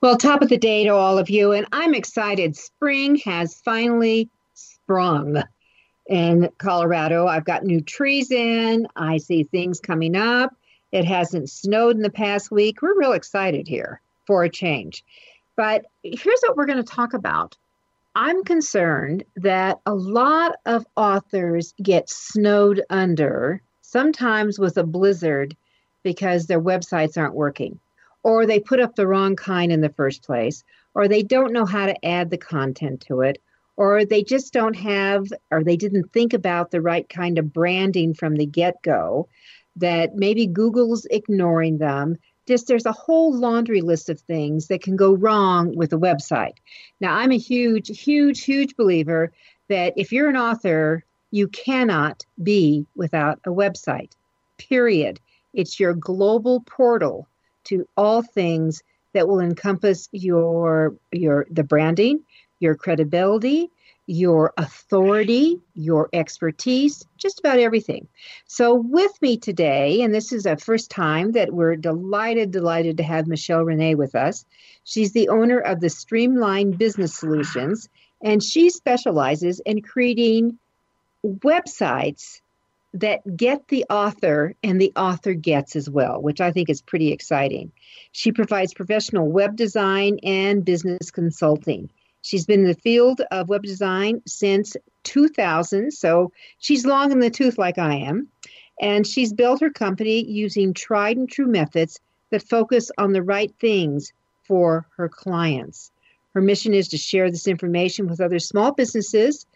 Well, top of the day to all of you, and I'm excited. Spring has finally sprung in Colorado. I've got new trees in, I see things coming up. It hasn't snowed in the past week. We're real excited here for a change. But here's what we're going to talk about. I'm concerned that a lot of authors get snowed under, sometimes with a blizzard, because their websites aren't working or they put up the wrong kind in the first place, or they don't know how to add the content to it, or they just don't have, or they didn't think about the right kind of branding from the get go, that maybe Google's ignoring them. Just there's a whole laundry list of things that can go wrong with a website. Now, I'm a huge, huge, huge believer that if you're an author, you cannot be without a website, period. It's your global portal to all things that will encompass your your the branding, your credibility, your authority, your expertise, just about everything. So, with me today, and this is a first time that we're delighted, delighted to have Michelle Renee with us. She's the owner of the Streamline Business Solutions, and she specializes in creating websites that get the author and the author gets as well, which I think is pretty exciting. She provides professional web design and business consulting. She's been in the field of web design since 2000, so she's long in the tooth like I am. And she's built her company using tried and true methods that focus on the right things for her clients. Her mission is to share this information with other small businesses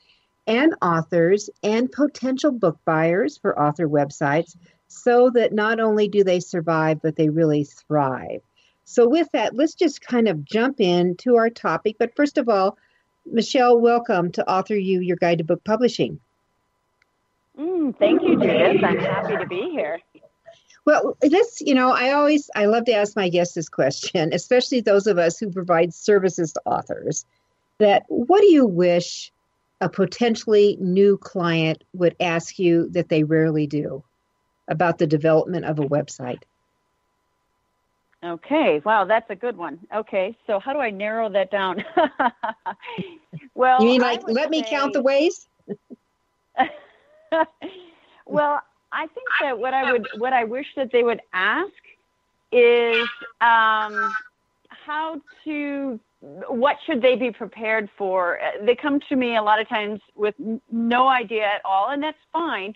and authors and potential book buyers for author websites so that not only do they survive, but they really thrive. So, with that, let's just kind of jump into our topic. But first of all, Michelle, welcome to Author U, your guide to book publishing. Mm, thank you, Judith. I'm happy to be here. Well, this, you know, I always, I love to ask my guests this question, especially those of us who provide services to authors, that what do you wish a potentially new client would ask you that they rarely do about the development of a website? Okay, wow, that's a good one. Okay, so how do I narrow that down? well, you mean like let say, me count the ways? well, I think that what I would, what I wish that they would ask is um, how to what should they be prepared for? They come to me a lot of times with no idea at all, and that's fine.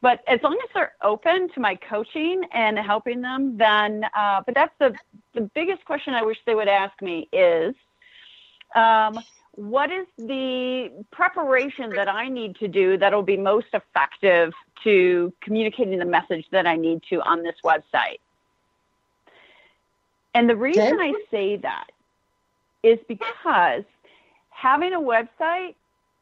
But as long as they're open to my coaching and helping them, then, uh, but that's the, the biggest question I wish they would ask me is um, what is the preparation that I need to do that'll be most effective to communicating the message that I need to on this website? And the reason. I say that is because having a website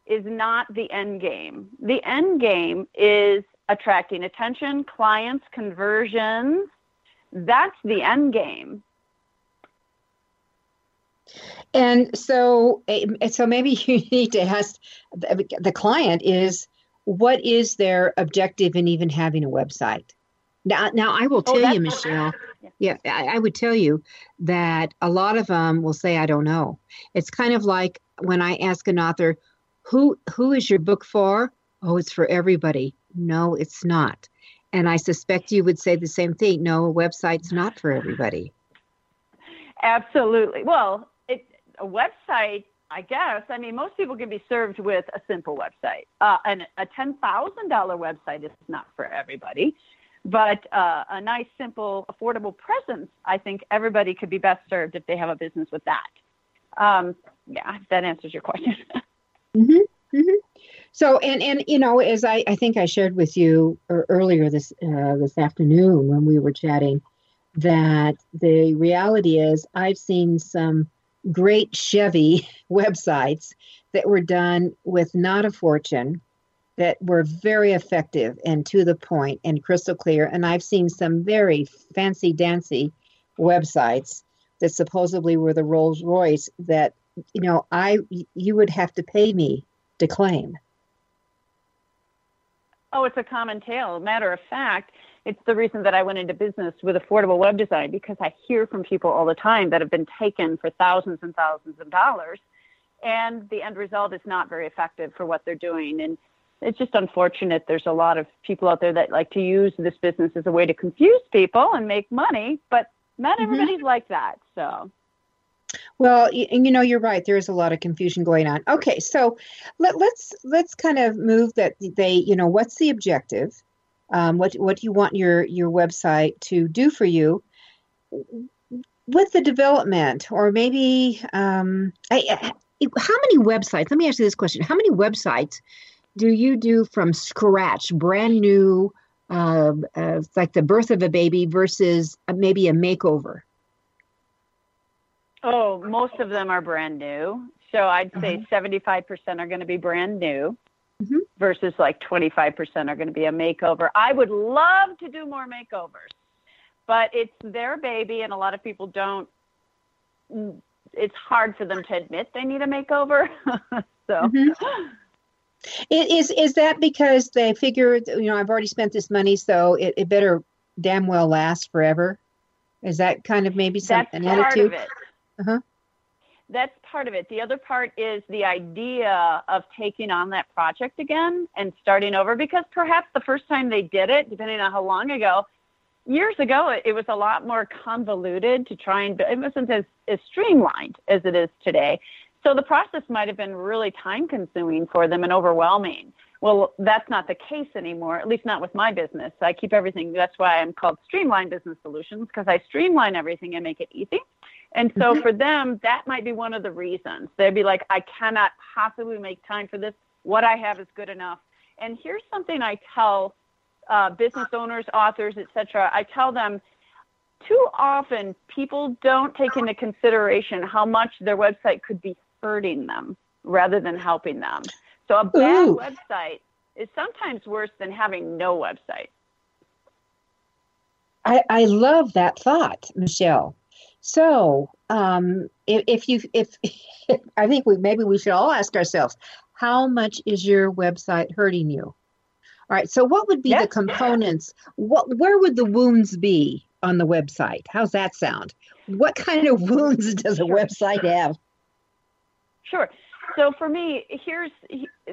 is not the end game. The end game is attracting attention, clients, conversions. That's the end game. And so, eh, so maybe you need to ask the client is what is their objective in even having a website? Now, now I will oh, tell oh, you, Michelle. Yeah, I, I would tell you that a lot of them will say, "I don't know." It's kind of like when I ask an author, "Who who is your book for?" Oh, it's for everybody. No, it's not. And I suspect you would say the same thing. No, a website's not for everybody. Absolutely. Well, it, a website, I guess. I mean, most people can be served with a simple website. Uh, and a ten thousand dollar website is not for everybody. But uh, a nice, simple, affordable presence, I think everybody could be best served if they have a business with that. Um, yeah, that answers your question. mm-hmm. Mm-hmm. So, and and you know, as I, I think I shared with you earlier this uh, this afternoon when we were chatting, that the reality is I've seen some great Chevy websites that were done with not a fortune that were very effective and to the point and crystal clear. And I've seen some very fancy dancy websites that supposedly were the Rolls Royce that you know I you would have to pay me to claim. Oh, it's a common tale. Matter of fact, it's the reason that I went into business with affordable web design because I hear from people all the time that have been taken for thousands and thousands of dollars, and the end result is not very effective for what they're doing. And it's just unfortunate. There's a lot of people out there that like to use this business as a way to confuse people and make money, but not mm-hmm. everybody's mm-hmm. like that. So. Well, and you know you're right. There is a lot of confusion going on. Okay, so let, let's let's kind of move that they you know what's the objective, um, what what do you want your your website to do for you with the development, or maybe um, I, how many websites? Let me ask you this question: How many websites do you do from scratch, brand new, uh, uh, like the birth of a baby versus maybe a makeover? Oh, most of them are brand new. So I'd say uh-huh. 75% are going to be brand new mm-hmm. versus like 25% are going to be a makeover. I would love to do more makeovers, but it's their baby, and a lot of people don't. It's hard for them to admit they need a makeover. so. Mm-hmm. Is is that because they figure you know I've already spent this money, so it, it better damn well last forever? Is that kind of maybe some That's an attitude? Uh-huh. That's part of it. The other part is the idea of taking on that project again and starting over because perhaps the first time they did it, depending on how long ago, years ago, it, it was a lot more convoluted to try and, it wasn't as, as streamlined as it is today. So the process might have been really time consuming for them and overwhelming. Well, that's not the case anymore, at least not with my business. I keep everything, that's why I'm called Streamline Business Solutions, because I streamline everything and make it easy. And so mm-hmm. for them, that might be one of the reasons. They'd be like, I cannot possibly make time for this. What I have is good enough. And here's something I tell uh, business owners, authors, etc. I tell them too often people don't take into consideration how much their website could be hurting them rather than helping them. So a bad Ooh. website is sometimes worse than having no website. I, I love that thought, Michelle. So, um, if, if you, if I think we maybe we should all ask ourselves, how much is your website hurting you? All right. So, what would be the components? What, where would the wounds be on the website? How's that sound? What kind of wounds does a website have? Sure. So for me, here's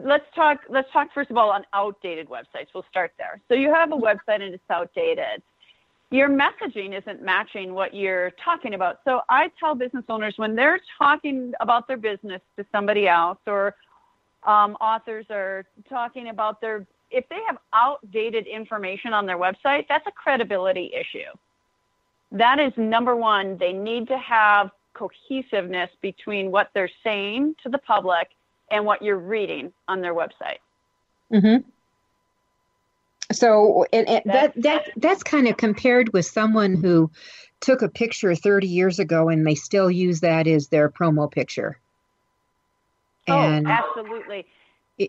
let's talk let's talk first of all on outdated websites. We'll start there. So you have a website and it's outdated. Your messaging isn't matching what you're talking about. So I tell business owners when they're talking about their business to somebody else or um, authors are talking about their if they have outdated information on their website, that's a credibility issue. That is number one. They need to have cohesiveness between what they're saying to the public and what you're reading on their website. Mm-hmm. So and, and that that that's kind of compared with someone who took a picture 30 years ago and they still use that as their promo picture. Oh, and, oh, absolutely.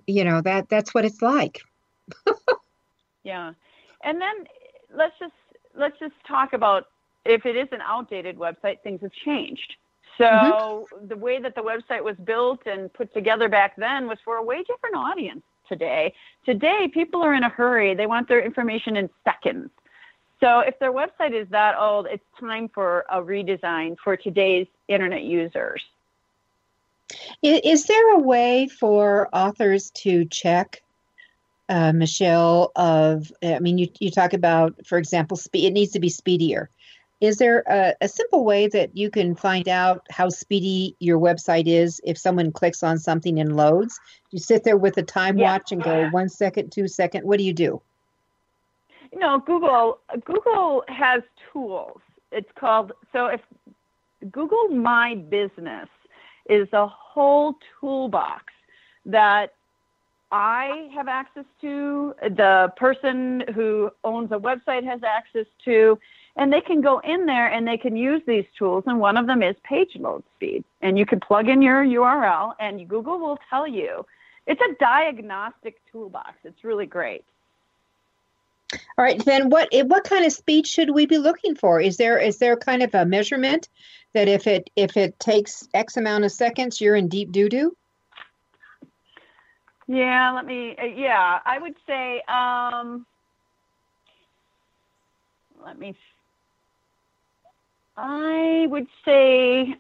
You know that that's what it's like. yeah, and then let's just let's just talk about if it is an outdated website, things have changed. So mm-hmm. the way that the website was built and put together back then was for a way different audience today. Today, people are in a hurry. They want their information in seconds. So if their website is that old, it's time for a redesign for today's internet users. Is there a way for authors to check, uh, Michelle? Of I mean, you you talk about, for example, speed. It needs to be speedier. Is there a, a, simple way that you can find out how speedy your website is if someone clicks on something and loads? You sit there with a time yeah. watch and go one second, two second. What do you do? You No, Google Google has tools. It's called so if Google My Business is a whole toolbox that I have access to, the person who owns a website has access to, and they can go in there and they can use these tools. And one of them is page load speed. And you can plug in your URL, and Google will tell you. It's a diagnostic toolbox. It's really great. All right, then what what kind of speed should we be looking for? Is there is there kind of a measurement that if it if it takes X amount of seconds, you're in deep doo doo? Yeah, let me. Uh, yeah, I would say. Um, let me. I would say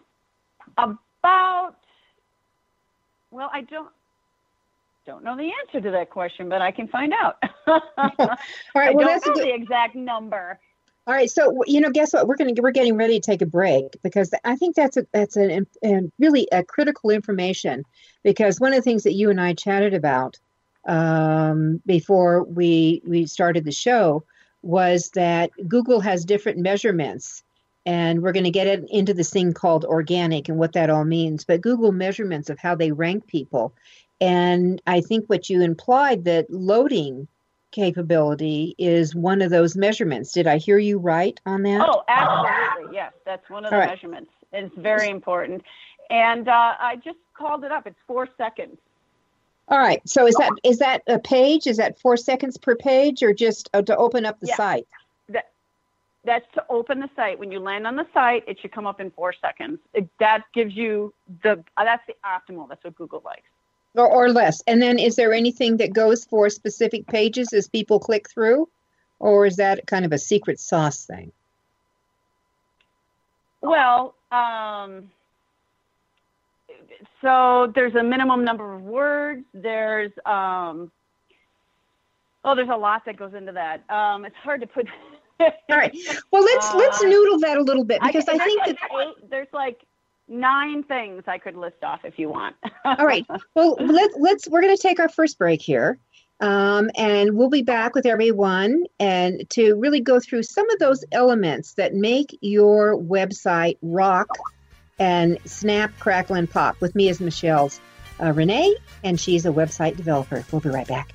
about. Well, I don't don't know the answer to that question, but I can find out. All right. I Well, that's the exact number. All right, so you know, guess what? We're going to we're getting ready to take a break because I think that's a that's an, an really a critical information because one of the things that you and I chatted about um, before we we started the show was that Google has different measurements, and we're going to get it into this thing called organic and what that all means. But Google measurements of how they rank people, and I think what you implied that loading capability is one of those measurements. Did I hear you right on that? Oh, absolutely. Yes, that's one of the right. measurements. It's very important. And uh, I just called it up. It's four seconds. All right. So is that is that a page? Is that four seconds per page, or just uh, to open up the yeah. site? That that's to open the site. When you land on the site, it should come up in four seconds. It, that gives you the uh, that's the optimal. That's what Google likes or, or less. And then is there anything that goes for specific pages as people click through? Or is that kind of a secret sauce thing? Well, um, so there's a minimum number of words. There's um, oh, there's a lot that goes into that. Um, it's hard to put. All right. Well, let's uh, let's noodle that a little bit because I, I think like that eight, there's like nine things I could list off if you want. All right. Well, let's let's we're going to take our first break here. Um, and we'll be back with everyone and to really go through some of those elements that make your website rock and snap, crackle, and pop with me as Michelle's uh, Renee, and she's a website developer. We'll be right back.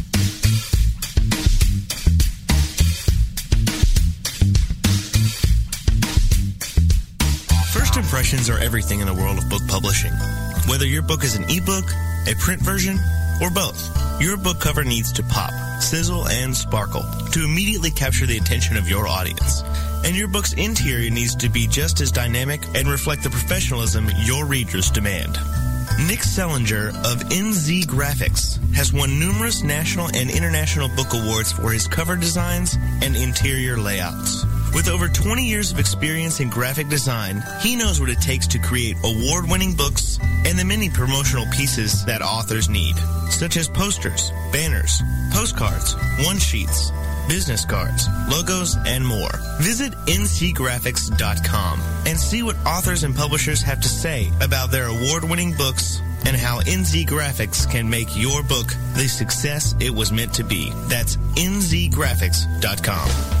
Impressions are everything in the world of book publishing. Whether your book is an ebook, a print version, or both, your book cover needs to pop, sizzle, and sparkle to immediately capture the attention of your audience. And your book's interior needs to be just as dynamic and reflect the professionalism your readers demand. Nick Zelinger of NZ Graphics has won numerous national and international book awards for his cover designs and interior layouts. With over 20 years of experience in graphic design, he knows what it takes to create award-winning books and the many promotional pieces that authors need, such as posters, banners, postcards, one-sheets, business cards, logos, and more. Visit nzgraphics.com and see what authors and publishers have to say about their award-winning books and how NZ Graphics can make your book the success it was meant to be. That's nzgraphics.com.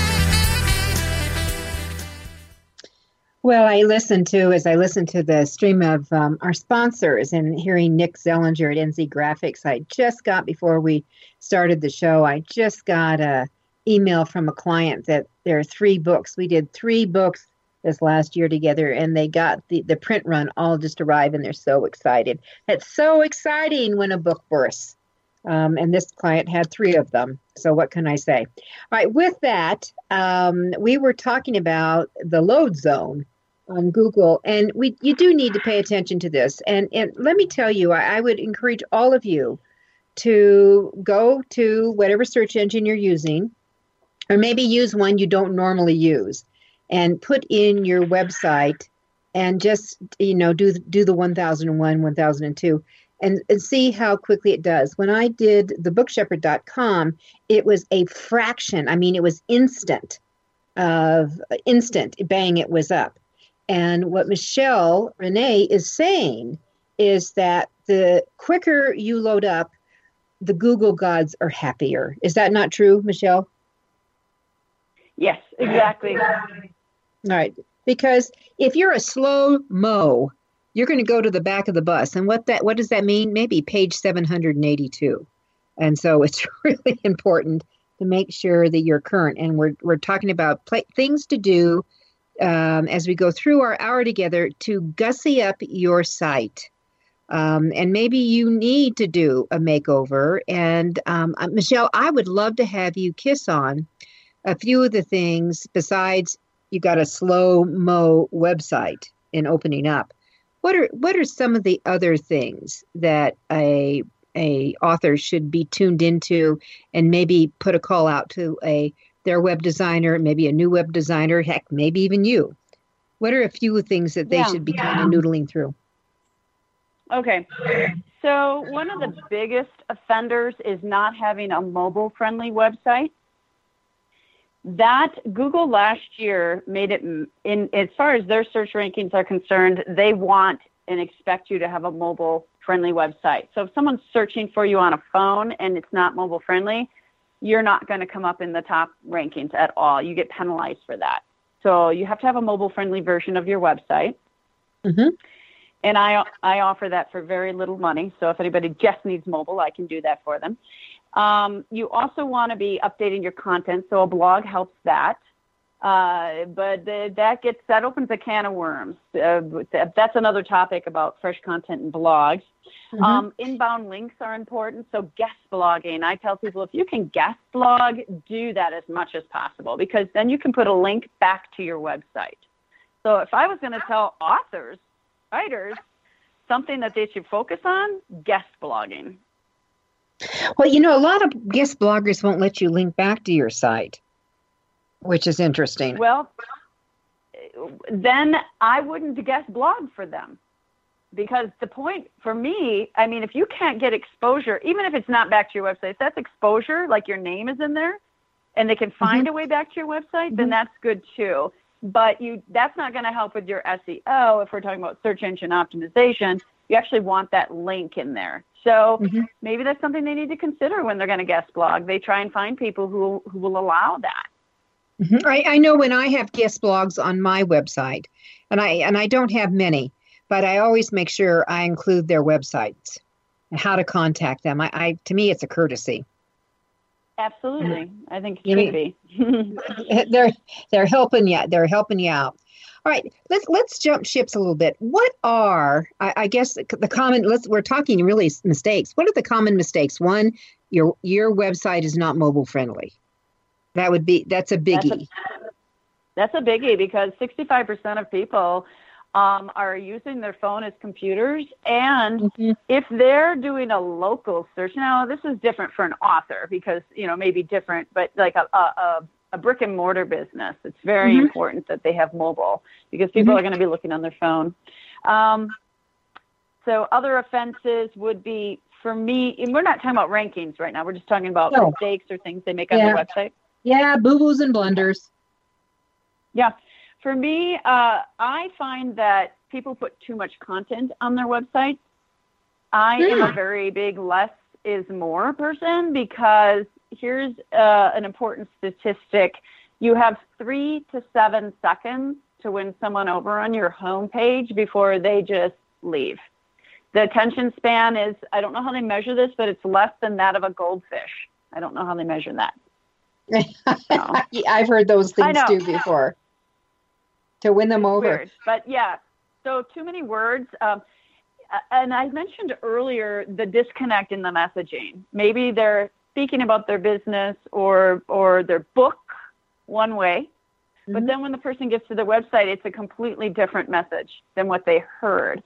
Well, I listened to as I listened to the stream of um, our sponsors and hearing Nick Zelinger at NZ Graphics. I just got before we started the show. I just got a email from a client that there are three books. We did three books this last year together, and they got the the print run all just arrived, and they're so excited. It's so exciting when a book bursts. Um, and this client had three of them. So what can I say? All right, with that, um, we were talking about the load zone on Google, and we you do need to pay attention to this. And and let me tell you, I, I would encourage all of you to go to whatever search engine you're using, or maybe use one you don't normally use, and put in your website, and just you know do do the 1001, 1002. And, and see how quickly it does. When I did the bookshepherd.com, it was a fraction. I mean, it was instant of instant bang, it was up. And what Michelle Renee is saying is that the quicker you load up, the Google gods are happier. Is that not true, Michelle? Yes, exactly. All right. Because if you're a slow mo, you're going to go to the back of the bus. And what that what does that mean? Maybe page 782. And so it's really important to make sure that you're current. And we're we're talking about things to do um, as we go through our hour together to gussy up your site. Um, and maybe you need to do a makeover. And um, uh, Michelle, I would love to have you kiss on a few of the things besides you got a slow mo website in opening up. What are what are some of the other things that a a author should be tuned into and maybe put a call out to a their web designer, maybe a new web designer, heck, maybe even you. What are a few things that they yeah. should be kind of noodling through? Okay. So, one of the biggest offenders is not having a mobile friendly website. That Google last year made it in as far as their search rankings are concerned, they want and expect you to have a mobile friendly website. So if someone's searching for you on a phone and it's not mobile friendly, you're not going to come up in the top rankings at all. You get penalized for that. So you have to have a mobile friendly version of your website. Mm-hmm. And I, I offer that for very little money. So if anybody just needs mobile, I can do that for them. Um, you also want to be updating your content. So a blog helps that. Uh, but that gets that opens a can of worms. Uh, that's another topic about fresh content and blogs. Mm-hmm. Um, inbound links are important. So guest blogging, I tell people if you can guest blog, do that as much as possible because then you can put a link back to your website. So if I was going to tell authors, writers, something that they should focus on, guest blogging. Well, you know, a lot of guest bloggers won't let you link back to your site which is interesting. Well, then I wouldn't guest blog for them because the point for me, I mean, if you can't get exposure, even if it's not back to your website, if that's exposure, like your name is in there, and they can find mm-hmm. a way back to your website, mm-hmm. then that's good too. But you, that's not going to help with your SEO. If we're talking about search engine optimization, you actually want that link in there. So mm-hmm. maybe that's something they need to consider when they're going to guest blog. They try and find people who who will allow that. Mm-hmm. I, I know when I have guest blogs on my website, and I and I don't have many, but I always make sure I include their websites and how to contact them. I, I to me, it's a courtesy. Absolutely, I think it should be. they're they're helping you. They're helping you out. All right, let's let's jump ships a little bit. What are I, I guess the, the common? Let's we're talking really mistakes. What are the common mistakes? One, your your website is not mobile friendly. That would be that's a biggie. That's a, that's a biggie because 65% of people um, are using their phone as computers. And mm-hmm. if they're doing a local search, now this is different for an author because, you know, maybe different, but like a, a, a brick and mortar business, it's very mm-hmm. important that they have mobile because people mm-hmm. are going to be looking on their phone. Um, so other offenses would be for me, and we're not talking about rankings right now. We're just talking about no. mistakes or things they make on their website. Yeah, boo boos and blunders. Yeah. For me, uh, I find that people put too much content on their website. I mm. am a hmm. very big less is more person because here's uh, an important statistic. You have three to seven seconds to win someone over on your homepage before they just leave. The attention span is, I don't know how they measure this, but it's less than that of a goldfish. I don't know how they measure that. So. I've heard those things too before to win them over. Weird. But yeah, so too many words. Um, and I mentioned earlier the disconnect in the messaging. Maybe they're speaking about their business or or their book one way, mm-hmm. but then when the person gets to the website, it's a completely different message than what they heard.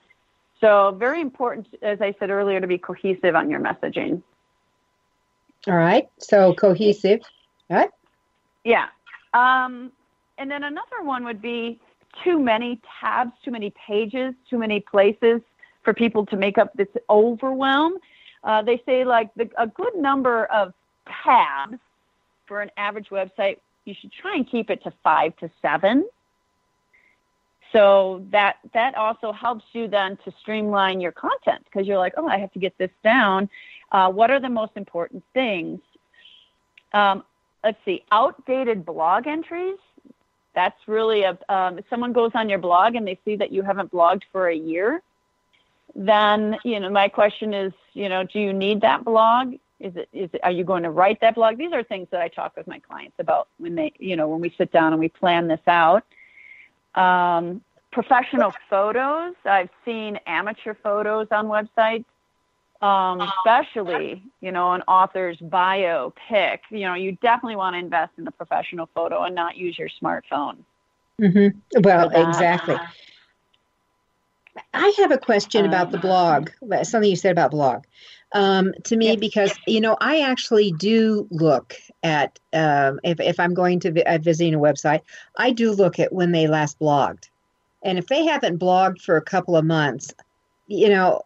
So very important, as I said earlier, to be cohesive on your messaging. All right. So cohesive. All right. Yeah. Um, and then another one would be too many tabs, too many pages, too many places for people to make up this overwhelm. Uh, they say like the, a good number of tabs for an average website, you should try and keep it to five to seven. So that that also helps you then to streamline your content because you're like, oh, I have to get this down. Uh, what are the most important things? Um, let's see, outdated blog entries that's really a um, if someone goes on your blog and they see that you haven't blogged for a year then you know my question is you know do you need that blog? Is it is it, are you going to write that blog? These are things that i talk with my clients about when they you know when we sit down and we plan this out. Um, professional photos. I've seen amateur photos on websites um, especially you know an author's bio pic. You know you definitely want to invest in a professional photo and not use your smartphone. Mm-hmm. well exactly i have a question um, about the blog something you said about blog um, to me because you know i actually do look at um, if, if i'm going to vi- uh, visiting a website i do look at when they last blogged and if they haven't blogged for a couple of months you know,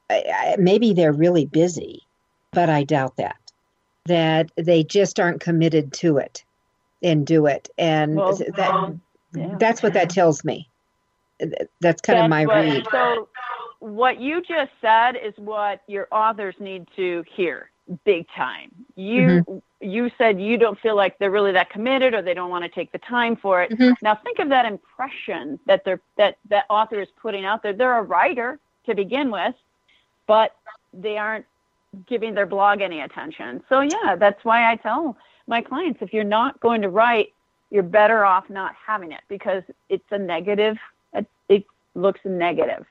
maybe they're really busy, but I doubt that. That they just aren't committed to it and do it. And well, that yeah. that's what that tells me. That's kind that's of my what, read. So what you just said is what your authors need to hear big time. You mm-hmm. you said you don't feel like they're really that committed or they don't want to take the time for it. Mm-hmm. Now think of that impression that they're that that author is putting out there. They're a writer to begin with, but they aren't giving their blog any attention. So yeah, that's why I tell my clients if you're not going to write, you're better off not having it because it's a negative. It, it looks negative.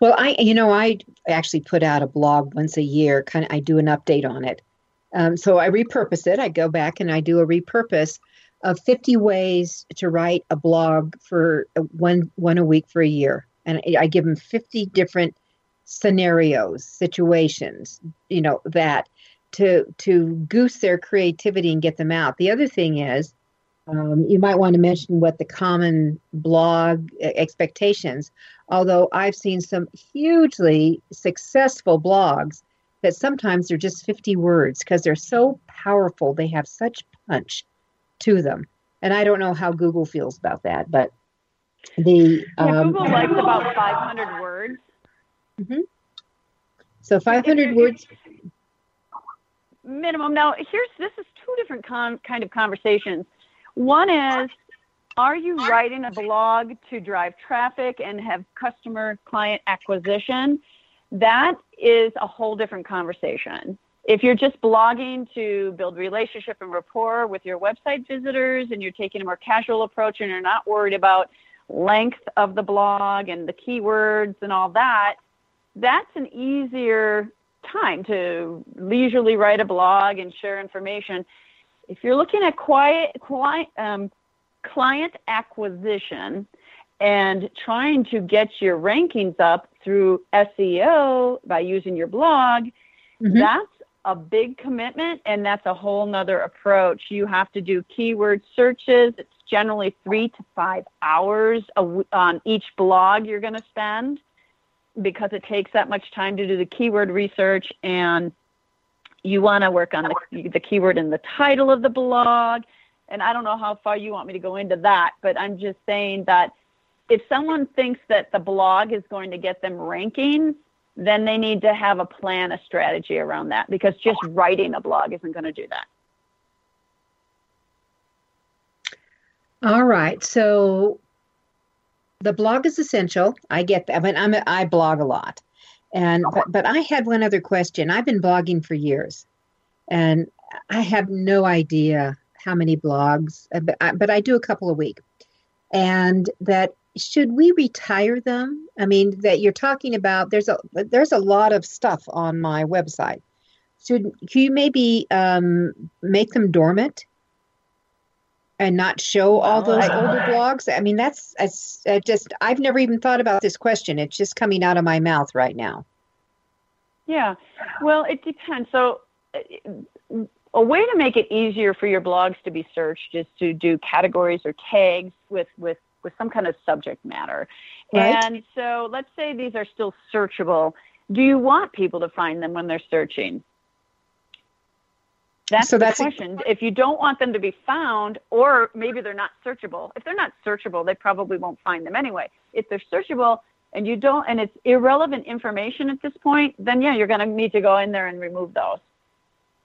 Well, I you know I actually put out a blog once a year. Kind of I do an update on it. Um, so I repurpose it. I go back and I do a repurpose of 50 ways to write a blog for one one a week for a year and I give them 50 different scenarios, situations, you know, that to to goose their creativity and get them out. The other thing is, um, you might want to mention what the common blog expectations. Although I've seen some hugely successful blogs that sometimes they're just 50 words because they're so powerful. They have such punch to them. And I don't know how Google feels about that, but the yeah, um, Google likes about 500 words. Mm-hmm. So 500 words minimum. Now, here's this is two different con, kind of conversations. One is, are you writing a blog to drive traffic and have customer client acquisition? That is a whole different conversation. If you're just blogging to build relationship and rapport with your website visitors and you're taking a more casual approach and you're not worried about length of the blog and the keywords and all that, that's an easier time to leisurely write a blog and share information. If you're looking at quiet, quiet um, client acquisition and trying to get your rankings up through SEO by using your blog, mm-hmm. that's a big commitment and that's a whole nother approach. You have to do keyword searches. It's generally three to five hours on each blog you're going to spend because it takes that much time to do the keyword research and you want to work on the, the keyword in the title of the blog. And I don't know how far you want me to go into that, but I'm just saying that if someone thinks that the blog is going to get them rankings, then they need to have a plan, a strategy around that because just writing a blog isn't going to do that. All right. So the blog is essential. I get that. I mean, I'm I blog a lot. And but, but I had one other question. I've been blogging for years and I have no idea how many blogs, uh, but I, but I do a couple a week. And that should we retire them? I mean, that you're talking about. There's a there's a lot of stuff on my website. Should you maybe um, make them dormant and not show all oh, those older blogs? I mean, that's, that's just I've never even thought about this question. It's just coming out of my mouth right now. Yeah, well, it depends. So, a way to make it easier for your blogs to be searched is to do categories or tags with with with some kind of subject matter. Right. And so let's say these are still searchable. Do you want people to find them when they're searching? That's so the that's question. A- if you don't want them to be found, or maybe they're not searchable. If they're not searchable, they probably won't find them anyway. If they're searchable and you don't, and it's irrelevant information at this point, then yeah, you're going to need to go in there and remove those.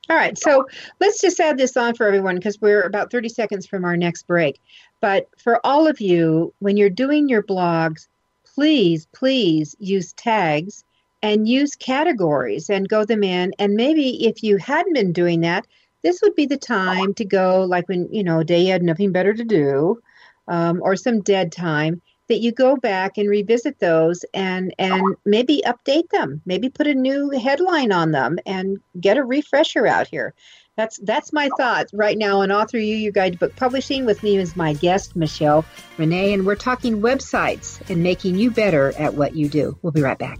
All right, so let's just add this on for everyone because we're about 30 seconds from our next break. But for all of you, when you're doing your blogs, please, please use tags and use categories and go them in. And maybe if you hadn't been doing that, this would be the time to go, like when, you know, day you had nothing better to do um, or some dead time that you go back and revisit those and and maybe update them. Maybe put a new headline on them and get a refresher out here. That's that's my thoughts. Right now on Author U your guide to book publishing with me as my guest michelle renee and we're talking websites and making you better at what you do. We'll be right back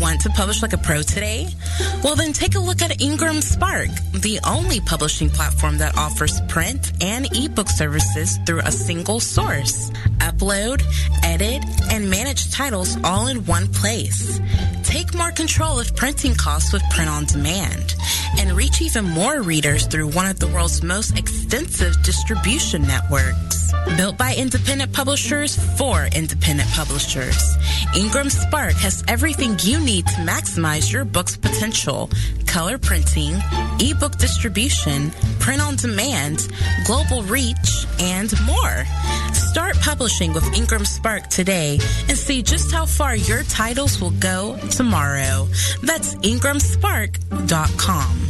Want to publish like a pro today? Well, then take a look at IngramSpark, the only publishing platform that offers print and ebook services through a single source. Upload, edit, and manage titles all in one place. Take more control of printing costs with print on demand and reach even more readers through one of the world's most extensive distribution networks. Built by independent publishers for independent publishers, IngramSpark has everything you need to maximize your book's potential. Color printing, ebook distribution, print on demand, global reach, and more. Start publishing with IngramSpark today and see just how far your titles will go tomorrow. That's ingramspark.com.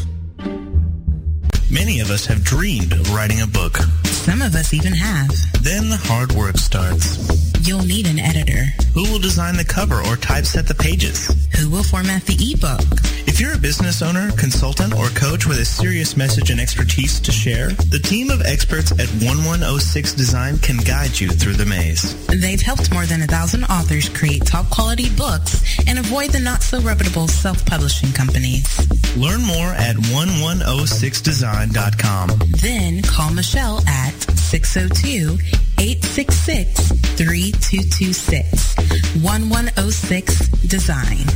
Many of us have dreamed of writing a book. Some of us even have. Then the hard work design the cover or typeset the pages? Who will format the ebook? If you're a business owner, consultant, or coach with a serious message and expertise to share, the team of experts at 1106 Design can guide you through the maze. They've helped more than a thousand authors create top quality books and avoid the not so reputable self-publishing companies. Learn more at 1106design.com. Then call Michelle at 602-866-3226. 1106 Design.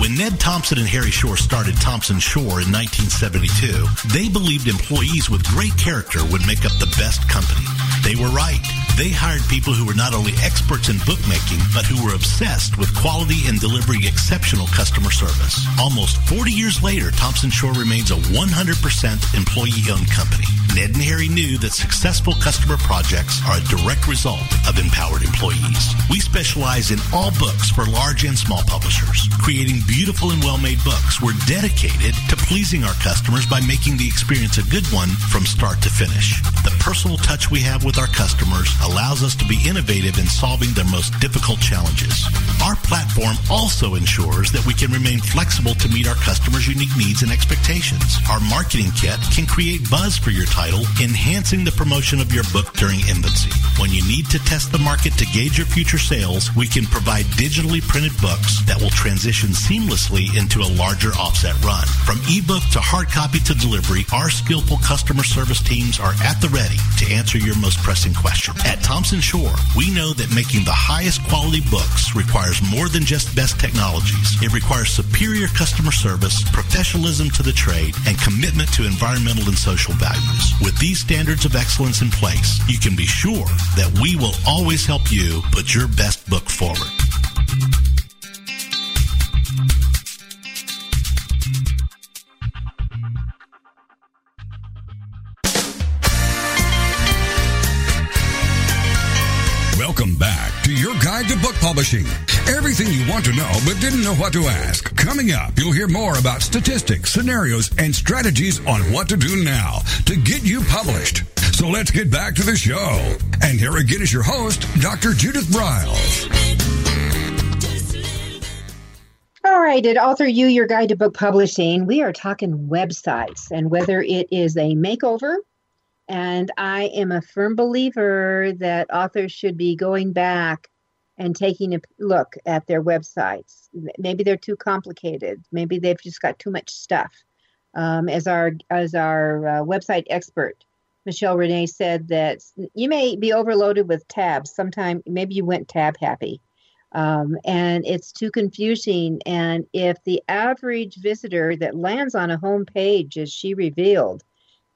When Ned Thomson and Harry Shore started Thomson-Shore in 1972, they believed employees with great character would make up the best company. They were right. They hired people who were not only experts in bookmaking, but who were obsessed with quality and delivering exceptional customer service. Almost 40 years later, Thomson-Shore remains a 100% employee-owned company. Ned and Harry knew that successful customer projects are a direct result of empowered employees. We specialize in all books for large and small publishers. Creating beautiful and well-made books, we're dedicated to pleasing our customers by making the experience a good one from start to finish. The personal touch we have with our customers allows us to be innovative in solving their most difficult challenges. Our platform also ensures that we can remain flexible to meet our customers' unique needs and expectations. Our marketing kit can create buzz for your title, enhancing the promotion of your book during infancy. When you need to test the market to gauge your future sales, we can provide digitally printed books that will transition seamlessly into a larger offset run. From ebook to hard copy to delivery, our skillful customer service teams are at the ready to answer your most pressing question. At Thomson-Shore, we know that making the highest quality books requires more than just best technologies. It requires superior customer service, professionalism to the trade, and commitment to environmental and social values. With these standards of excellence in place, you can be sure that we will always help you put your best book forward. Guide to book publishing. Everything you want to know but didn't know what to ask. Coming up, you'll hear more about statistics, scenarios, and strategies on what to do now to get you published. So let's get back to the show. And here again is your host, Dr. Judith Briles. All right, at Author U, your guide to book publishing, we are talking websites and whether it is a makeover. And I am a firm believer that authors should be going back and taking a look at their websites. Maybe they're too complicated. Maybe they've just got too much stuff. Um, as our as our uh, website expert, Michelle Renee said that you may be overloaded with tabs. Sometime maybe you went tab happy, um, and it's too confusing. And if the average visitor that lands on a home page, as she revealed,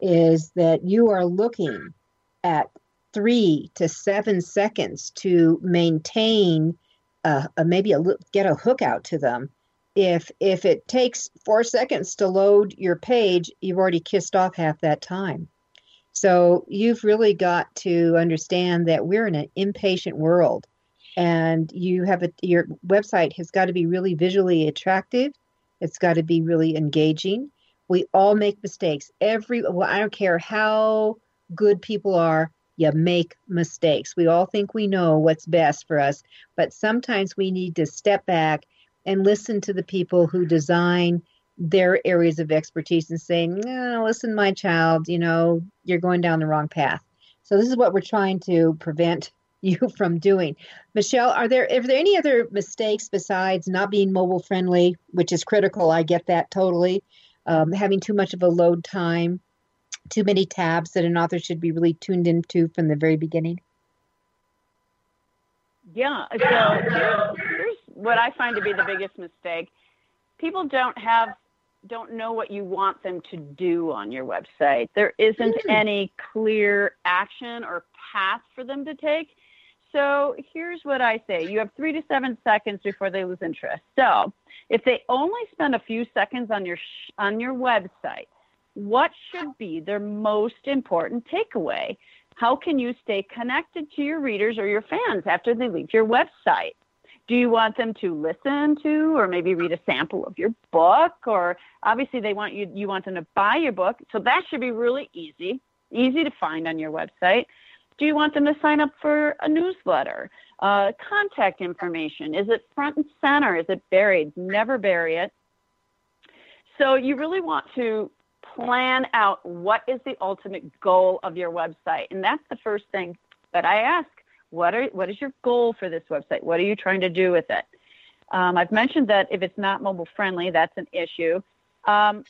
is that you are looking at three to seven seconds to maintain uh, a, maybe a get a hook out to them. If if it takes four seconds to load your page, you've already kissed off half that time. So you've really got to understand that we're in an impatient world, and you have a your website has got to be really visually attractive. It's got to be really engaging. We all make mistakes. Every well, I don't care how good people are, you make mistakes. We all think we know what's best for us, but sometimes we need to step back and listen to the people who design their areas of expertise and say, listen, my child, you know, you're going down the wrong path. So this is what we're trying to prevent you from doing. Michelle, are there are there any other mistakes besides not being mobile friendly, which is critical? I get that totally. Um, having too much of a load time, too many tabs that an author should be really tuned into from the very beginning? Yeah. So here's, here's what I find to be the biggest mistake. People don't have don't know what you want them to do on your website. There isn't mm. any clear action or path for them to take. So here's what I say. You have three to seven seconds before they lose interest. So if they only spend a few seconds on your sh- on your website, what should be their most important takeaway? How can you stay connected to your readers or your fans after they leave your website? Do you want them to listen to or maybe read a sample of your book or obviously they want you you want them to buy your book. So that should be really easy, easy to find on your website. Do you want them to sign up for a newsletter? Uh, contact information. Is it front and center? Is it buried? Never bury it. So you really want to plan out what is the ultimate goal of your website. And that's the first thing that I ask. What are what is your goal for this website? What are you trying to do with it? Um, I've mentioned that if it's not mobile friendly, that's an issue. Um,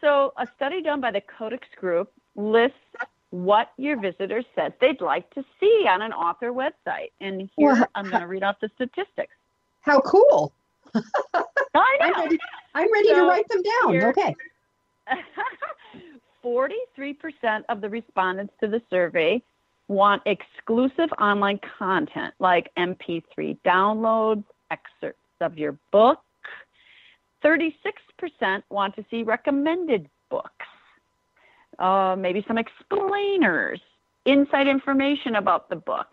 so a study done by the Codex Group lists what your visitors said they'd like to see on an author website. And here well, I'm going to read off the statistics. How cool! I. I'm ready, I'm ready to write them down. Okay. 43% of the respondents to the survey want exclusive online content like MP3 downloads, excerpts of your book. 36% want to see recommended books, uh, maybe some explainers, inside information about the book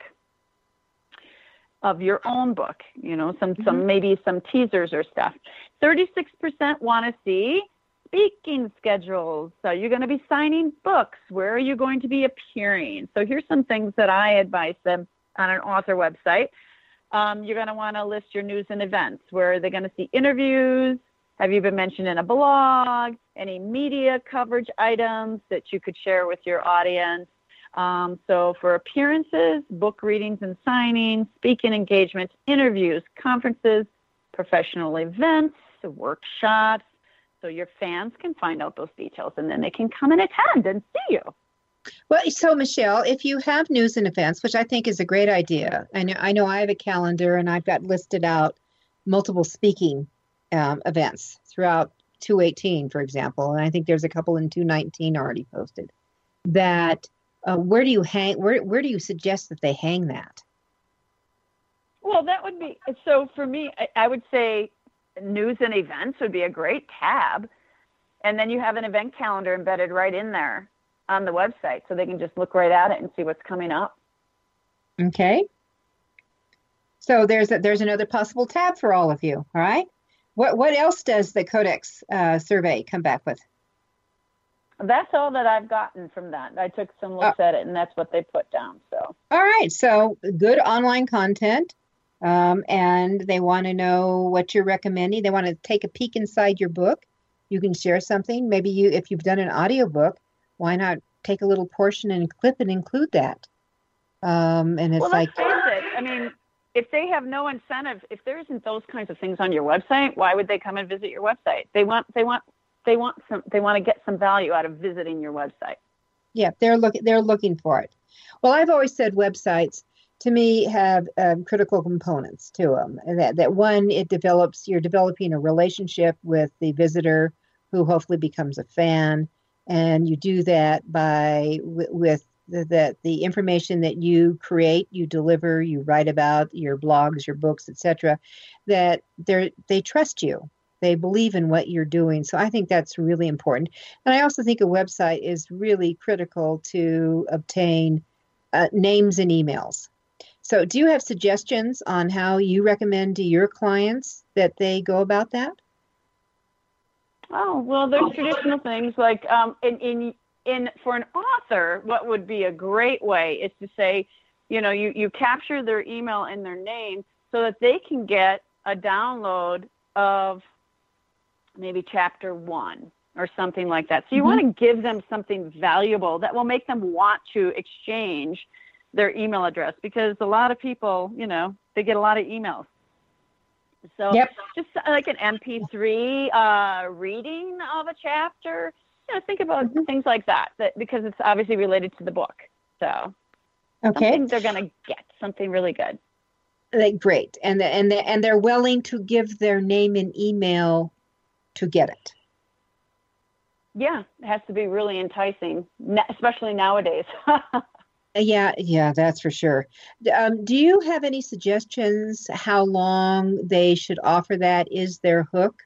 of your own book you know some some maybe some teasers or stuff. 36% want to see speaking schedules. So you're going to be signing books. Where are you going to be appearing? So here's some things that I advise them on an author website. Um, you're going to want to list your news and events. Where are they going to see interviews? Have you been mentioned in a blog? Any media coverage items that you could share with your audience? Um, so for appearances, book readings and signings, speaking engagements, interviews, conferences, professional events, workshops, so your fans can find out those details and then they can come and attend and see you. Well, so Michelle, if you have news and events, which I think is a great idea, I know I know I have a calendar and I've got listed out multiple speaking um, events throughout 218, for example, and I think there's a couple in 219 already posted. That uh, where do you hang? Where where do you suggest that they hang that? Well, that would be so for me. I, I would say news and events would be a great tab, and then you have an event calendar embedded right in there on the website, so they can just look right at it and see what's coming up. Okay. So there's a, there's another possible tab for all of you. All right. What what else does the Codex uh, survey come back with? That's all that I've gotten from that. I took some looks at it, and that's what they put down. So All right. So good online content. Um, and they want to know what you're recommending. They want to take a peek inside your book. You can share something. Maybe you, if you've done an audiobook, why not take a little portion and clip and include that? Um, and it's well, like, let's face it. I mean, if they have no incentive, if there isn't those kinds of things on your website, why would they come and visit your website? They want, they want, they want some, they want to get some value out of visiting your website. yeah, they're looking, they're looking for it. Well, I've always said websites to me have um, critical components to them. That, that one, it develops, you're developing a relationship with the visitor who hopefully becomes a fan. And you do that by with, the, the, the information that you create, you deliver, you write about your blogs, your books, etc. That they they trust you, they believe in what you're doing. So I think that's really important. And I also think a website is really critical to obtain uh, names and emails. So, do you have suggestions on how you recommend to your clients that they go about that? Oh well, there's traditional things like um, in in in for an author, what would be a great way is to say, you know, you you capture their email and their name so that they can get a download of maybe chapter one or something like that. So you want to give them something valuable that will make them want to exchange their email address because a lot of people, you know, they get a lot of emails. So Yep. just like an MP3 uh, reading of a chapter, you know, think about things like that, that because it's obviously related to the book. So Okay, something they're going to get, something really good. Like, great, and the, and the, and they're willing to give their name and email to get it. Yeah, it has to be really enticing, especially nowadays. Yeah, yeah, that's for sure. Um, do you have any suggestions how long they should offer that? Is their hook,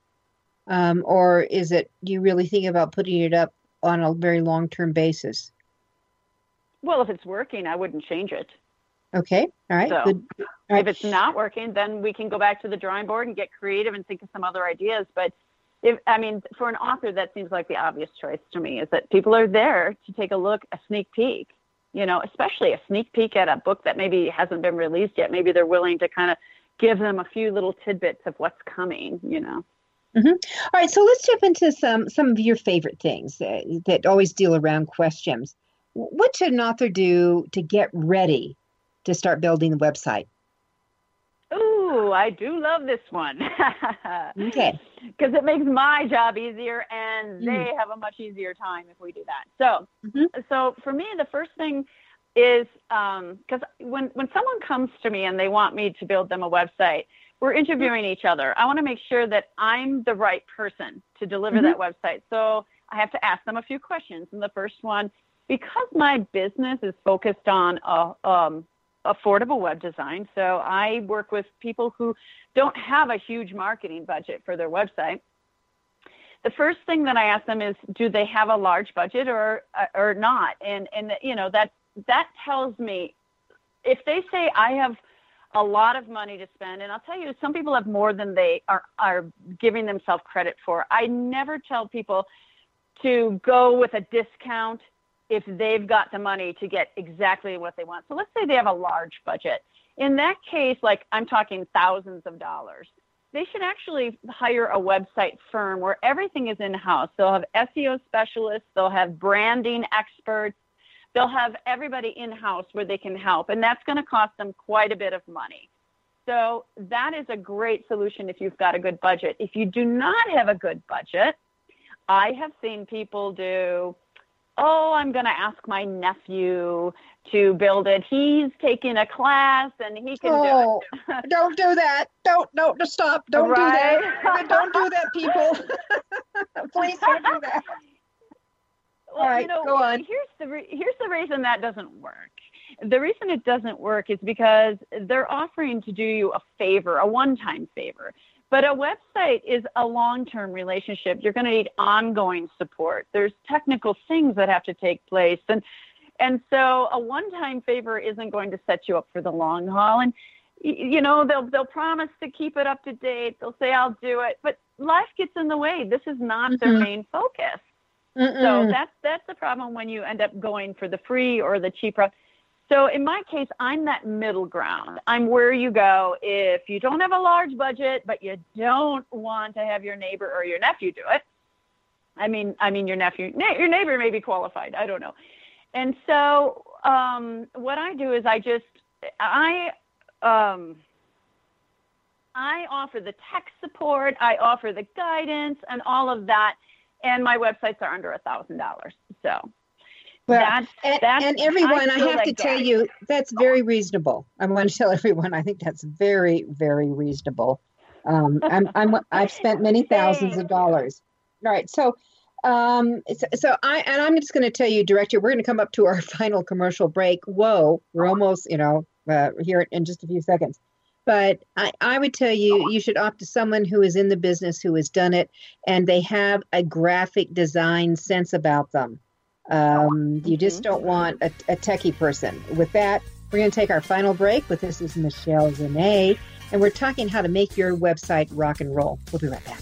um, or is it? Do you really think about putting it up on a very long-term basis? well, if it's working, I wouldn't change it. Okay, all right, So, good. All right. If it's not working, then we can go back to the drawing board and get creative and think of some other ideas. But if I mean, for an author, that seems like the obvious choice to me is that people are there to take a look, a sneak peek. You know, especially a sneak peek at a book that maybe hasn't been released yet. Maybe they're willing to kind of give them a few little tidbits of what's coming. You know. All right, so let's jump into some some of your favorite things uh, that always deal around questions. What should an author do to get ready to start building the website? Ooh, I do love this one. Okay. Because it makes my job easier and they have a much easier time if we do that. So, Mhm. so for me, the first thing is because when, when someone comes to me and they want me to build them a website, we're interviewing each other. I want to make sure that I'm the right person to deliver Mm-hmm. that website. So I have to ask them a few questions. And the first one, because my business is focused on uh, um, affordable web design, so I work with people who don't have a huge marketing budget for their website. The first thing that I ask them is, do they have a large budget or uh, or not? And and you know that that tells me if they say I have a lot of money to spend, and I'll tell you, some people have more than they are are giving themselves credit for. I never tell people to go with a discount if they've got the money to get exactly what they want. So let's say they have a large budget. In that case, like I'm talking thousands of dollars, they should actually hire a website firm where everything is in house. They'll have SEO specialists, they'll have branding experts, they'll have everybody in house where they can help. And that's going to cost them quite a bit of money. So that is a great solution if you've got a good budget. If you do not have a good budget, I have seen people do, oh, I'm going to ask my nephew to build it. He's taking a class and he can Oh, do it. Oh, don't do that. Don't, no, no, stop. Don't do that. Don't do that, people. Please don't do that. Well, All right, you know, go on. Here's the re- here's the reason that doesn't work. The reason it doesn't work is because they're offering to do you a favor, a one-time favor. But a website is a long-term relationship. You're going to need ongoing support. There's technical things that have to take place, and and so a one-time favor isn't going to set you up for the long haul. And you know they'll they'll promise to keep it up to date. They'll say I'll do it, but life gets in the way. This is not their Mhm. main focus. So Mm-mm. that's that's the problem when you end up going for the free or the cheap route. So in my case, I'm that middle ground. I'm where you go if you don't have a large budget, but you don't want to have your neighbor or your nephew do it. I mean, I mean your nephew, your neighbor may be qualified. I don't know. And so um, what I do is I just I um, I offer the tech support, I offer the guidance, and all of that. And my websites are under a thousand dollars. So Well, that's and, that's and everyone, I, feel have to like tell you, that's very reasonable. I want to tell everyone, I think that's very, very reasonable. Um, I'm, I'm, I've spent many thousands of dollars. All right, so, um, so, so I, and I'm just going to tell you, director, we're going to come up to our final commercial break. Whoa, we're almost, you know, uh, here in just a few seconds. But I, I would tell you, you should opt to someone who is in the business, who has done it, and they have a graphic design sense about them. Um, you just don't want a, a techie person. With that, we're going to take our final break. With this is Michelle Renee, and we're talking how to make your website rock and roll. We'll be right back.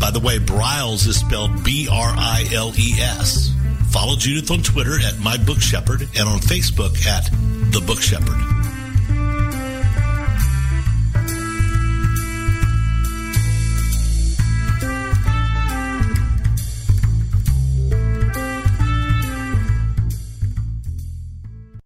By the way, Briles is spelled B-R-I-L-E-S. Follow Judith on Twitter at My Book Shepherd and on Facebook at The Book Shepherd.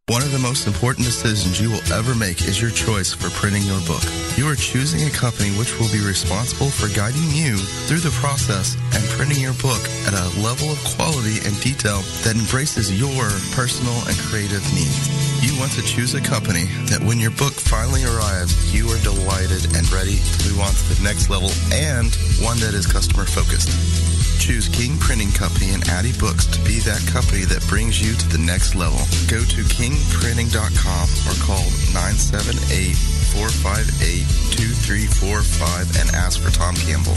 One of the most important decisions you will ever make is your choice for printing your book. You are choosing a company which will be responsible for guiding you through the process and printing your book at a level of quality and detail that embraces your personal and creative needs. You want to choose a company that when your book finally arrives, you are delighted and ready to move on to the next level and one that is customer focused. Choose King Printing Company and Adibooks to be that company that brings you to the next level. Go to kingprinting.com or call 978-458-2345 and ask for Tom Campbell.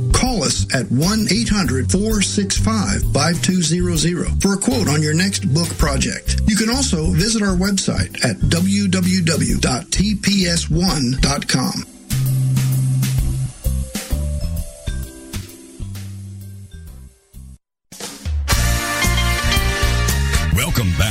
Call us at 1-800-465-5200 for a quote on your next book project. You can also visit our website at www.tps1.com. Welcome back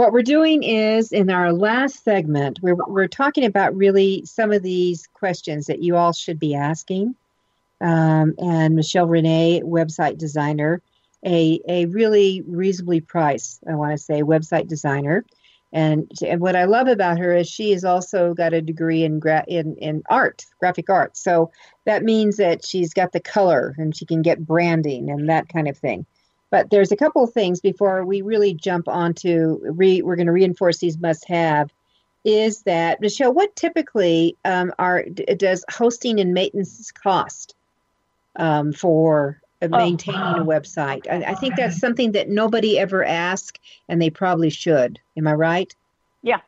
what we're doing is in our last segment, we're, we're talking about really some of these questions that you all should be asking. Um, and Michelle Renee, website designer, a, a really reasonably priced, I want to say, website designer. And, and what I love about her is she has also got a degree in, gra- in in art, graphic art. So that means that she's got the color and she can get branding and that kind of thing. But there's a couple of things before we really jump onto re, we're going to reinforce these must have. Is that Michelle? What typically um, are does hosting and maintenance cost um, for maintaining oh. a website? I, I, think that's something that nobody ever asks, and they probably should. Am I right? Yeah,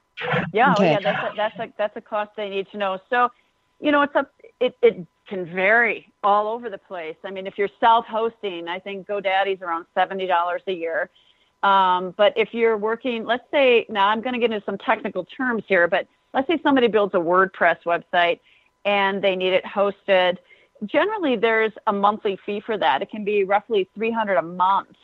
yeah, okay. oh, yeah. That's a, that's a that's a cost they need to know. So, you know, it's up. It it can vary all over the place. I mean, if you're self-hosting, I think GoDaddy's around seventy dollars a year. Um, but if you're working, let's say now I'm going to get into some technical terms here, but let's say somebody builds a WordPress website and they need it hosted. Generally, there's a monthly fee for that. It can be roughly 300 a month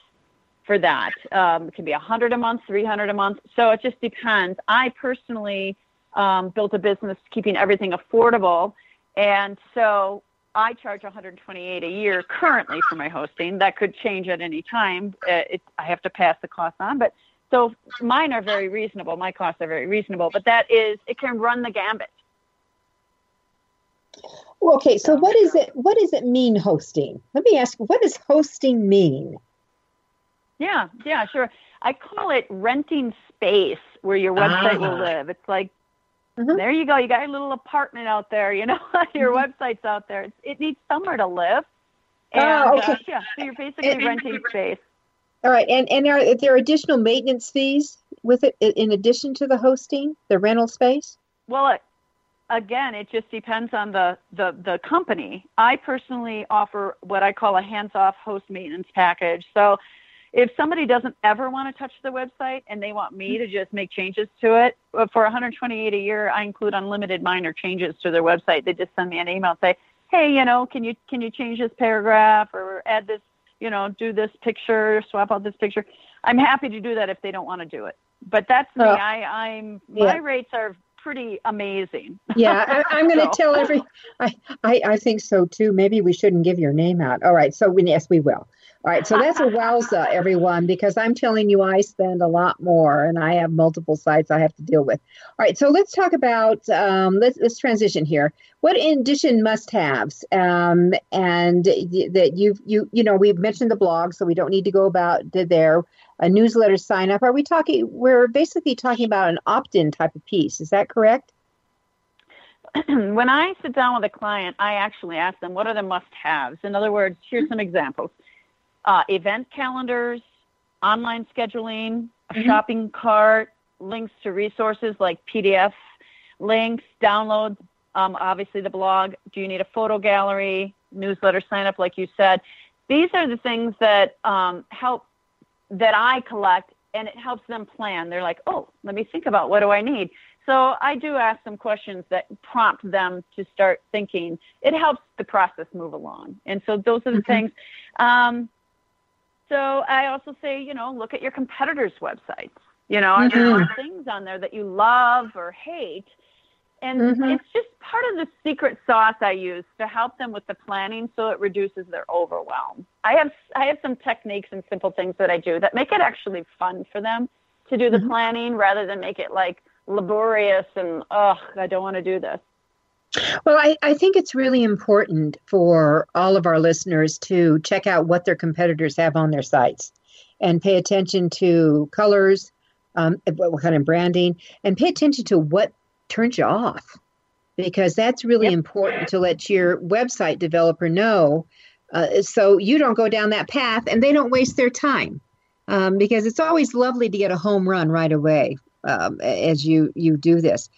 for that. Um, it can be 100 a month, 300 a month. So it just depends. I personally um, built a business keeping everything affordable and so I charge 128 a year currently for my hosting. That could change at any time. Uh, it, I have to pass the cost on, but so mine are very reasonable. My costs are very reasonable, but that is it can run the gambit. Okay, so what is it? What does it mean hosting? Let me ask. What does hosting mean? Yeah, yeah, sure. I call it renting space where your website ah. will live. It's like Mm-hmm. There you go. You got your little apartment out there. You know, your mm-hmm. website's out there. It's, it needs somewhere to live. Oh, and, oh, okay. Uh, yeah, so you're basically and, renting space. All right, and and are there additional maintenance fees with it in addition to the hosting, the rental space? Well, it, again, it just depends on the, the the company. I personally offer what I call a hands-off host maintenance package. So if somebody doesn't ever want to touch the website and they want me to just make changes to it, uh, for 128 a year, I include unlimited minor changes to their website. They just send me an email and say, "Hey, you know, can you can you change this paragraph or add this, you know, do this picture, swap out this picture?" I'm happy to do that if they don't want to do it. But that's me. I, I'm my rates are pretty amazing. Yeah, I, am going to So- tell every. I, I I think so too. Maybe we shouldn't give your name out. All right, so we, yes, we will. All right, so that's a wowza, everyone, because I'm telling you, I spend a lot more, and I have multiple sites I have to deal with. All right, so let's talk about um, let's let's transition here. What addition must-haves, um, and that you've you you know we've mentioned the blog, so we don't need to go about to there. A newsletter sign up. Are we talking? We're basically talking about an opt-in type of piece. Is that correct? when I sit down with a client, I actually ask them, what are the must haves? In other words, here's some examples uh, event calendars, online scheduling, a Mhm. shopping cart, links to resources like PDF links, downloads, um, obviously the blog. Do you need a photo gallery, newsletter sign up, like you said? These are the things that um, help that I collect and it helps them plan. They're like, oh, let me think about what do I need. So I do ask some questions that prompt them to start thinking. It helps the process move along. And so those are the Mhm. things. Um, so I also say, you know, look at your competitors' websites. You know, are there Mhm. things on there that you love or hate? And Mhm. it's just part of the secret sauce I use to help them with the planning so it reduces their overwhelm. I have I have some techniques and simple things that I do that make it actually fun for them to do the Mhm. planning rather than make it like laborious and ugh, I don't want to do this. Well, I, I think it's really important for all of our listeners to check out what their competitors have on their sites and pay attention to colors, um, what kind of branding, and pay attention to what turns you off because that's really Yep. important to let your website developer know uh, so you don't go down that path and they don't waste their time um, because it's always lovely to get a home run right away um, as you you do this.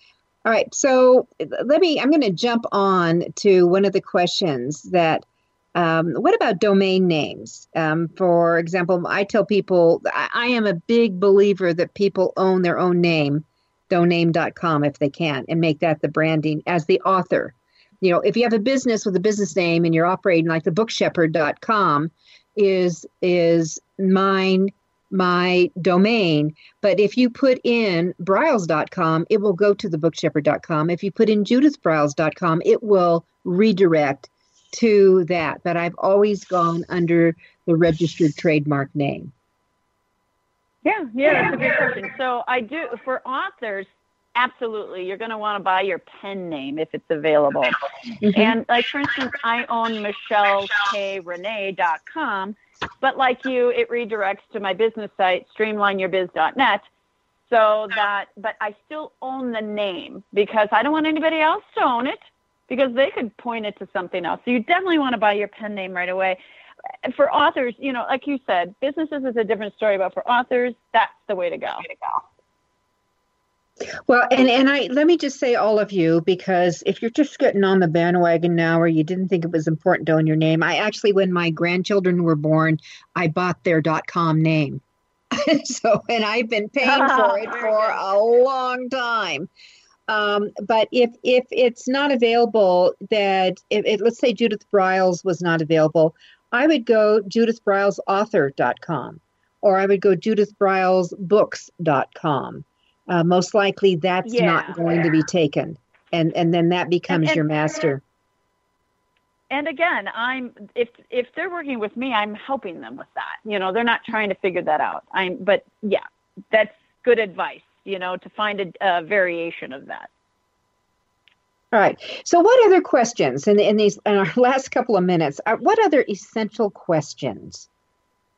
All right, so let me. I'm going to jump on to one of the questions that. Um, what about domain names? Um, for example, I tell people I, I am a big believer that people own their own name, doname.com if they can, and make that the branding as the author. You know, if you have a business with a business name and you're operating like the bookshepherd.com is is mine my domain but if you put in briles.com, it will go to the bookshepherd.com. If you put in judithbriles.com, it will redirect to that. But I've always gone under the registered trademark name. Yeah, yeah, that's a good question. So I do for authors, absolutely. You're going to want to buy your pen name if it's available. Mm-hmm. And like for instance, I own michelleKrenee.com, but like you, it redirects to my business site, streamlineyourbiz.net. So that, but I still own the name because I don't want anybody else to own it because they could point it to something else. So you definitely want to buy your pen name right away. For authors, you know, like you said, businesses is a different story, but for authors, that's the way to go. Well, and, and I let me just say all of you, because if you're just getting on the bandwagon now or you didn't think it was important to own your name, I actually, when my grandchildren were born, I bought their .com name. so, and I've been paying for it for a long time. Um, but if if it's not available, that if, if let's say Judith Briles was not available, I would go judithbrilesauthor.com or I would go judithbrilesbooks.com. Uh, most likely that's Yeah. not going to be taken. And and then that becomes and- your master. and again i'm if if they're working with me i'm helping them with that you know they're not trying to figure that out i'm but yeah that's good advice you know to find a, a variation of that All right. So, what other questions in, in these in our last couple of minutes? Uh, what other essential questions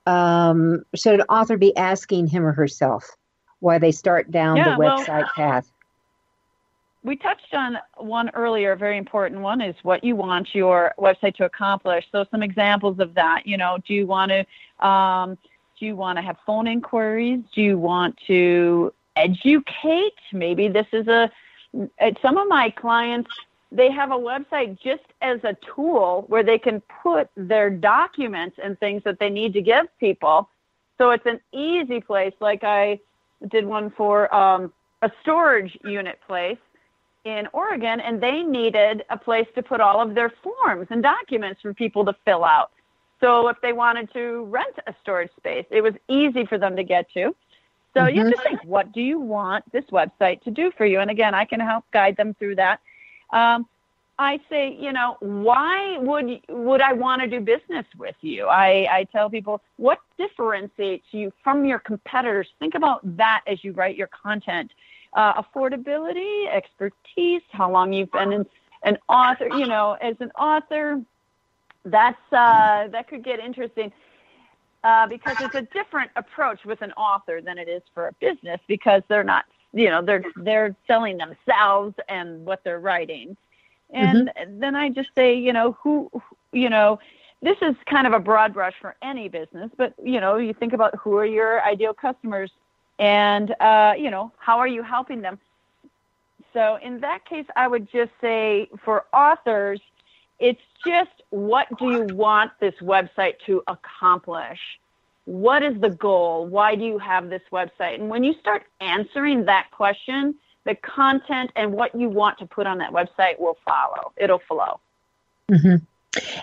um, should an author be asking him or herself while they start down Yeah, the well- website path? we touched on one earlier a very important one is what you want your website to accomplish. So some examples of that you know do you want to um, do you want to have phone inquiries? Do you want to educate? Maybe this is a uh, some of my clients they have a website just as a tool where they can put their documents and things that they need to give people. So it's an easy place like i did one for um, a storage unit place in Oregon, and they needed a place to put all of their forms and documents for people to fill out. So if they wanted to rent a storage space, it was easy for them to get to. So mm-hmm. you have to think, what do you want this website to do for you? And again, I can help guide them through that. Um, I say, you know, why would would I want to do business with you? I, I tell people what differentiates you from your competitors. Think about that as you write your content. Uh, affordability, expertise, how long you've been in, an author. You know, as an author, that's uh, that could get interesting. Uh, because it's a different approach with an author than it is for a business because they're not you know they're they're selling themselves and what they're writing and mm-hmm. then I just say, you know, who, you know, this is kind of a broad brush for any business, but you know, you think about who are your ideal customers, and uh, you know, how are you helping them? So in that case, I would just say for authors, it's just what do you want this website to accomplish? What is the goal? Why do you have this website? And when you start answering that question, the content and what you want to put on that website will follow. It'll flow. Mm-hmm.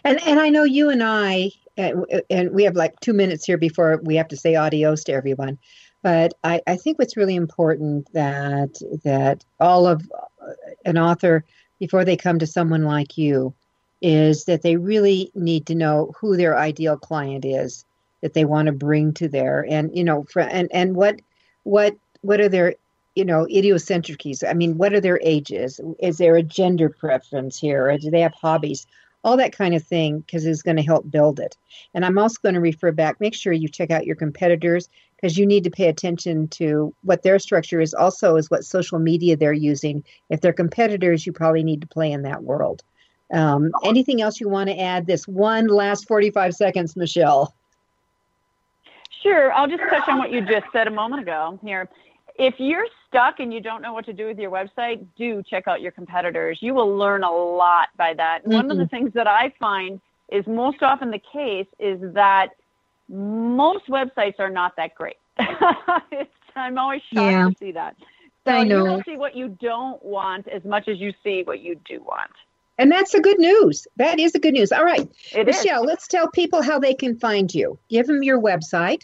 And and I know you and I, and we have like two minutes here before we have to say adios to everyone. But I, I think what's really important that that all of uh, an author before they come to someone like you is that they really need to know who their ideal client is that they want to bring to there and you know for, and and what what what are their you know, idiosyncrasies. I mean, what are their ages? Is there a gender preference here? Or do they have hobbies? All that kind of thing, because it's going to help build it. And I'm also going to refer back, make sure you check out your competitors, because you need to pay attention to what their structure is, also, is what social media they're using. If they're competitors, you probably need to play in that world. Um, anything else you want to add? This one last 45 seconds, Michelle. Sure. I'll just touch on what you just said a moment ago here if you're stuck and you don't know what to do with your website, do check out your competitors. You will learn a lot by that. Mm-hmm. One of the things that I find is most often the case is that most websites are not that great. I'm always shocked yeah. to see that. So I know. You see what you don't want as much as you see what you do want. And that's the good news. That is the good news. All right, it Michelle, is. let's tell people how they can find you. Give them your website.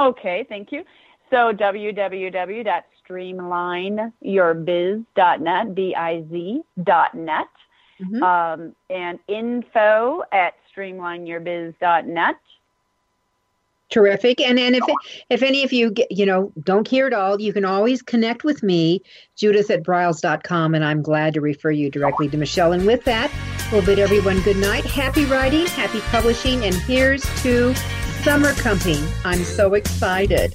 Okay, thank you. So www.streamlineyourbiz.net, B-I-Z.net, mm-hmm. um, and info at streamlineyourbiz.net. Terrific. And and if if any of you get, you know don't hear it all, you can always connect with me, Judith at Briles.com, and I'm glad to refer you directly to Michelle. And with that, we'll bid everyone good night. Happy writing, happy publishing, and here's to summer coming. I'm so excited.